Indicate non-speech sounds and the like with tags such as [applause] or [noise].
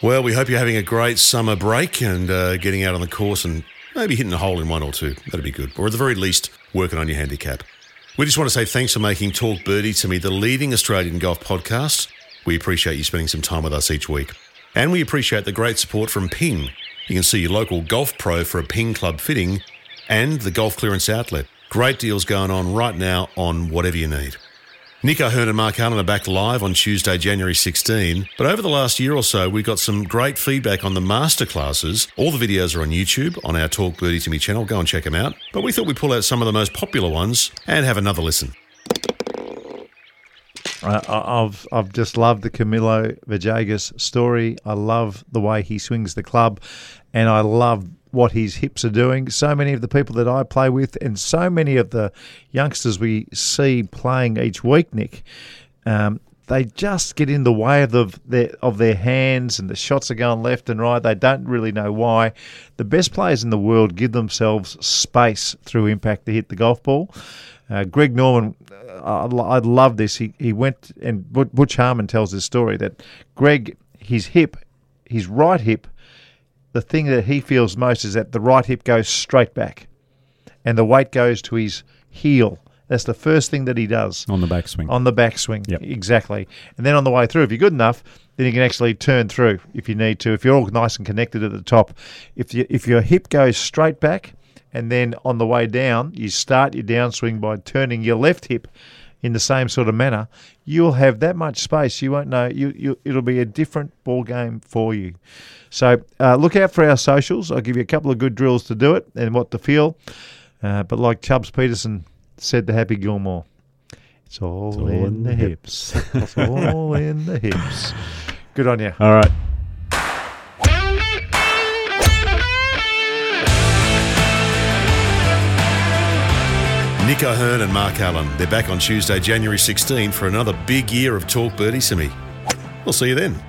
Well, we hope you're having a great summer break and uh, getting out on the course and maybe hitting a hole in one or two. That'd be good. Or at the very least, working on your handicap. We just want to say thanks for making Talk Birdie to me the leading Australian golf podcast. We appreciate you spending some time with us each week. And we appreciate the great support from Ping. You can see your local golf pro for a Ping Club fitting and the Golf Clearance Outlet. Great deals going on right now on whatever you need. Nick O'Hern and Mark Allen are back live on Tuesday, January 16. But over the last year or so, we got some great feedback on the masterclasses. All the videos are on YouTube on our Talk Birdie to Me channel. Go and check them out. But we thought we'd pull out some of the most popular ones and have another listen. I've I've just loved the Camilo Villegas story. I love the way he swings the club, and I love what his hips are doing. So many of the people that I play with, and so many of the youngsters we see playing each week, Nick, um, they just get in the way of the, their of their hands, and the shots are going left and right. They don't really know why. The best players in the world give themselves space through impact to hit the golf ball. Uh, Greg Norman, uh, I, I love this. He he went and Butch Harmon tells this story that Greg, his hip, his right hip, the thing that he feels most is that the right hip goes straight back, and the weight goes to his heel. That's the first thing that he does on the backswing. on the backswing. Yep. Exactly. And then on the way through, if you're good enough, then you can actually turn through if you need to. If you're all nice and connected at the top, if you, if your hip goes straight back, and then on the way down, you start your downswing by turning your left hip in the same sort of manner, you'll have that much space. You won't know. You, you it'll be a different ball game for you. So uh, look out for our socials. I'll give you a couple of good drills to do it and what to feel. Uh, but like Chubbs Peterson said to Happy Gilmore, it's all, in, the hips. [laughs] it's all in the hips. [laughs] Good on you. All right. Nick O'Hern and Mark Allen. They're back on Tuesday, January 16 for another big year of Talk Birdie to me. We'll see you then.